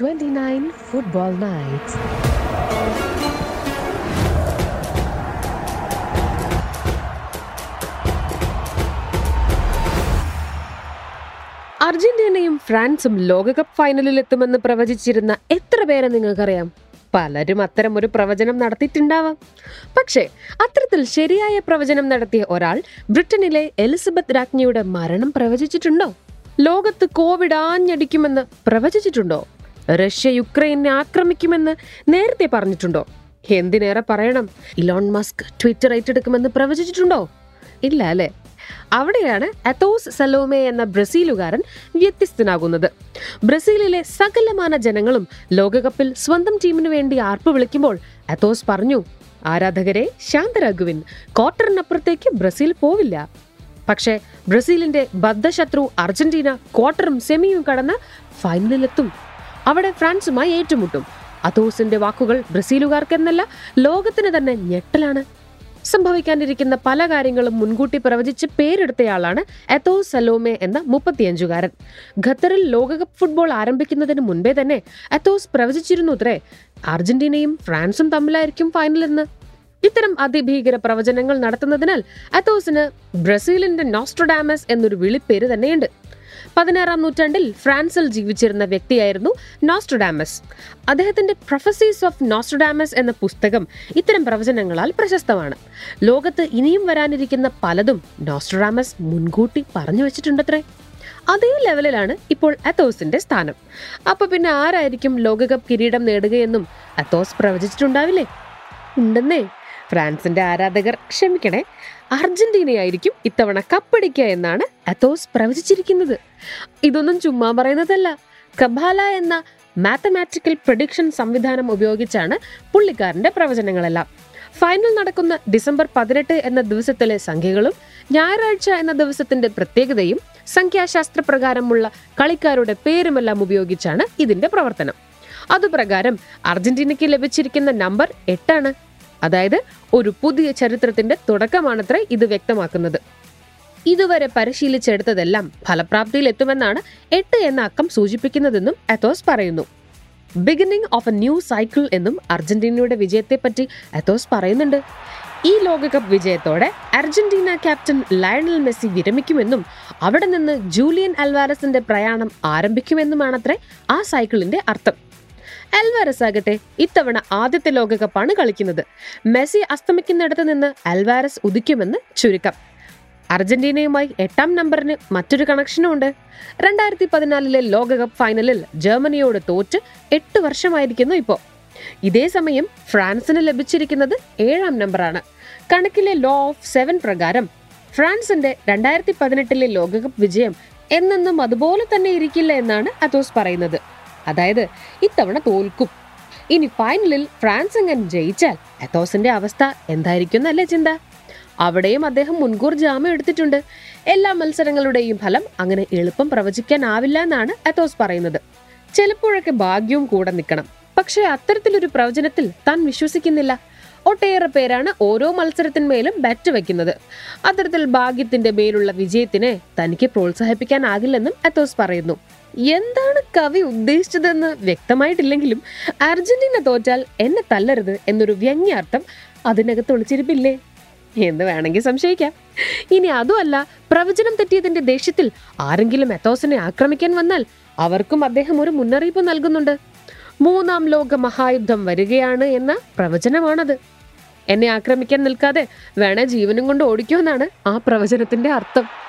29 Football Nights. അർജന്റീനയും ഫ്രാൻസും ലോകകപ്പ് ഫൈനലിൽ എത്തുമെന്ന് പ്രവചിച്ചിരുന്ന എത്ര പേരെ നിങ്ങൾക്കറിയാം? പലരും അത്തരം ഒരു പ്രവചനം നടത്തിയിട്ടുണ്ടാവാം. പക്ഷേ അത്തരത്തിൽ ശരിയായ പ്രവചനം നടത്തിയ ഒരാൾ ബ്രിട്ടനിലെ എലിസബത്ത് രാജ്ഞിയുടെ മരണം പ്രവചിച്ചിട്ടുണ്ടോ? ലോകത്ത് കോവിഡ് ആഞ്ഞടിക്കുമെന്ന് പ്രവചിച്ചിട്ടുണ്ടോ? റഷ്യ യുക്രൈനെ ആക്രമിക്കുമെന്ന് നേരത്തെ പറഞ്ഞിട്ടുണ്ടോ? എന്തിനേറെ പറയണം? ഇലോൺ മസ്ക് ട്വിറ്റർ ഏറ്റെടുക്കുമെന്ന് പ്രവചിച്ചിട്ടുണ്ടോ? ഇല്ല അല്ലേ? അവിടെയാണ് അതോസ് സലോമേ എന്ന ബ്രസീലുകാരൻ വ്യത്യസ്തനാകുന്നത്. ബ്രസീലിലെ സകലമാന ജനങ്ങളും ലോകകപ്പിൽ സ്വന്തം ടീമിനു വേണ്ടി ആർപ്പ് വിളിക്കുമ്പോൾ അത്തോസ് പറഞ്ഞു ആരാധകരെ ശാന്തരാഘുവിൻ ക്വാർട്ടറിനപ്പുറത്തേക്ക് ബ്രസീൽ പോവില്ല. പക്ഷേ ബ്രസീലിന്റെ ബദ്ധശത്രു അർജന്റീന ക്വാർട്ടറും സെമിയും കടന്ന് ഫൈനലിലെത്തും അവിടെ ഫ്രാൻസുമായി ഏറ്റുമുട്ടും. അതോസിന്റെ വാക്കുകൾ ബ്രസീലുകാർക്കെന്നല്ല ലോകത്തിന് തന്നെ ഞെട്ടലാണ്. സംഭവിക്കാനിരിക്കുന്ന പല കാര്യങ്ങളും മുൻകൂട്ടി പ്രവചിച്ച് പേരെടുത്തയാളാണ് എത്തോ സലോമെ എന്ന മുപ്പത്തിയഞ്ചുകാരൻ. ഖത്തറിൽ ലോകകപ്പ് ഫുട്ബോൾ ആരംഭിക്കുന്നതിന് മുൻപേ തന്നെ അത്തോസ് പ്രവചിച്ചിരുന്നു അത്രേ അർജന്റീനയും ഫ്രാൻസും തമ്മിലായിരിക്കും ഫൈനലെന്ന്. ഇത്തരം അതിഭീകര പ്രവചനങ്ങൾ നടത്തുന്നതിനാൽ അത്തോസിന് ബ്രസീലിന്റെ നോസ്ട്രഡാമസ് എന്നൊരു വിളിപ്പേര് തന്നെയുണ്ട്. പതിനാറാം നൂറ്റാണ്ടിൽ ഫ്രാൻസിൽ ജീവിച്ചിരുന്ന വ്യക്തിയായിരുന്നു നോസ്ട്രഡാമസ്. അദ്ദേഹത്തിന്റെ പ്രൊഫസീസ് ഓഫ് നോസ്ട്രഡാമസ് എന്ന പുസ്തകം ഇത്തരം പ്രവചനങ്ങളാൽ പ്രശസ്തമാണ്. ലോകത്ത് ഇനിയും വരാനിരിക്കുന്ന പലതും നോസ്ട്രഡാമസ് മുൻകൂട്ടി പറഞ്ഞു വെച്ചിട്ടുണ്ടത്രേ. അതേ ലെവലിലാണ് ഇപ്പോൾ അത്തോസിന്റെ സ്ഥാനം. അപ്പൊ പിന്നെ ആരായിരിക്കും ലോകകപ്പ് കിരീടം നേടുകയെന്നും അത്തോസ് പ്രവചിച്ചിട്ടുണ്ടാവില്ലേ? ഉണ്ടെന്നേ. ഫ്രാൻസിന്റെ ആരാധകർ ക്ഷമിക്കണേ. അർജന്റീനയായിരിക്കും ഇത്തവണ കപ്പടിക്കുക എന്നാണ് അത്തോസ് പ്രവചിച്ചിരിക്കുന്നത്. ഇതൊന്നും ചുമ്മാ പറയുന്നതല്ല. കബാല എന്ന മാത്തമാറ്റിക്കൽ പ്രഡിക്ഷൻ സംവിധാനം ഉപയോഗിച്ചാണ് പുള്ളിക്കാരന്റെ പ്രവചനങ്ങളെല്ലാം. ഫൈനൽ നടക്കുന്ന ഡിസംബർ പതിനെട്ട് എന്ന ദിവസത്തിലെ സംഖ്യകളും ഞായറാഴ്ച എന്ന ദിവസത്തിന്റെ പ്രത്യേകതയും സംഖ്യാശാസ്ത്ര പ്രകാരമുള്ള കളിക്കാരുടെ പേരുമെല്ലാം ഉപയോഗിച്ചാണ് ഇതിന്റെ പ്രവർത്തനം. അതുപ്രകാരം അർജന്റീനയ്ക്ക് ലഭിച്ചിരിക്കുന്ന നമ്പർ എട്ടാണ്. അതായത് ഒരു പുതിയ ചരിത്രത്തിന്റെ തുടക്കമാണത്രേ ഇത് വ്യക്തമാക്കുന്നത്. ഇതുവരെ പരിശീലിച്ചെടുത്തതെല്ലാം ഫലപ്രാപ്തിയിൽ എത്തുമെന്നാണ് എട്ട് എന്ന അക്കം സൂചിപ്പിക്കുന്നതെന്നും അത്തോസ് പറയുന്നു. Beginning of a new cycle എന്നും അർജന്റീനയുടെ വിജയത്തെപ്പറ്റി അത്തോസ് പറയുന്നുണ്ട്. ഈ ലോകകപ്പ് വിജയത്തോടെ അർജന്റീന ക്യാപ്റ്റൻ ലയണൽ മെസ്സി വിരമിക്കുമെന്നും അവിടെ നിന്ന് ജൂലിയൻ അൽവാരസിന്റെ പ്രയാണം ആരംഭിക്കുമെന്നുമാണത്രേ ആ സൈക്കിളിന്റെ അർത്ഥം. അൽവാരസ് ആകട്ടെ ഇത്തവണ ആദ്യത്തെ ലോകകപ്പാണ് കളിക്കുന്നത്. മെസ്സി അസ്തമിക്കുന്നിടത്ത് നിന്ന് അൽവാരസ് ഉദിക്കുമെന്ന് ചുരുക്കം. അർജന്റീനയുമായി എട്ടാം നമ്പറിന് മറ്റൊരു കണക്ഷനും ഉണ്ട്. രണ്ടായിരത്തി പതിനാലിലെ ലോകകപ്പ് ഫൈനലിൽ ജർമ്മനിയോട് തോറ്റ് എട്ട് വർഷമായിരിക്കുന്നു ഇപ്പോൾ. ഇതേ സമയം ഫ്രാൻസിന് ലഭിച്ചിരിക്കുന്നത് ഏഴാം നമ്പറാണ്. കണക്കിലെ ലോ ഓഫ് സെവൻ പ്രകാരം ഫ്രാൻസിന്റെ രണ്ടായിരത്തി പതിനെട്ടിലെ ലോകകപ്പ് വിജയം എന്നെന്നും അതുപോലെ തന്നെ ഇരിക്കില്ല എന്നാണ് അതോസ് പറയുന്നത്. അതായത് ഇത്തവണ തോൽക്കും. ഇനി ഫൈനലിൽ ഫ്രാൻസ് എങ്ങനെ ജയിച്ചാൽ അത്തോസിന്റെ അവസ്ഥ എന്തായിരിക്കും എന്നല്ലേ ചിന്ത? അവിടെയും അദ്ദേഹം മുൻകൂർ ജാമ്യം എടുത്തിട്ടുണ്ട്. എല്ലാ മത്സരങ്ങളുടെയും ഫലം അങ്ങനെ എളുപ്പം പ്രവചിക്കാനാവില്ല എന്നാണ് അത്തോസ് പറയുന്നത്. ചിലപ്പോഴൊക്കെ ഭാഗ്യവും കൂടെ നിൽക്കണം. പക്ഷേ അത്തരത്തിലൊരു പ്രവചനത്തിൽ താൻ വിശ്വസിക്കുന്നില്ല. ഒട്ടേറെ പേരാണ് ഓരോ മത്സരത്തിന്മേലും ബാറ്റ് വെക്കുന്നത്. അത്തരത്തിൽ ഭാഗ്യത്തിന്റെ മേലുള്ള വിജയത്തിനെ തനിക്ക് പ്രോത്സാഹിപ്പിക്കാനാകില്ലെന്നും അത്തോസ് പറയുന്നു. എന്താണ് കവി ഉദ്ദേശിച്ചതെന്ന് വ്യക്തമായിട്ടില്ലെങ്കിലും അർജന്റീന തോറ്റാൽ എന്നെ തല്ലരുത് എന്നൊരു വ്യംഗ്യാർത്ഥം അതിനകത്ത് ഒളിച്ചിരിപ്പില്ലേ? എന്ന് വേണമെങ്കിൽ സംശയിക്കാം. ഇനി അതുമല്ല പ്രവചനം തെറ്റിയതിന്റെ ദേഷ്യത്തിൽ ആരെങ്കിലും എത്തോസിനെ ആക്രമിക്കാൻ വന്നാൽ അവർക്കും അദ്ദേഹം ഒരു മുന്നറിയിപ്പ് നൽകുന്നുണ്ട്. മൂന്നാം ലോക മഹായുദ്ധം വരികയാണ് എന്ന പ്രവചനമാണത്. എന്നെ ആക്രമിക്കാൻ നിൽക്കാതെ വേണേ ജീവനും കൊണ്ട് ഓടിക്കുമെന്നാണ് ആ പ്രവചനത്തിന്റെ അർത്ഥം.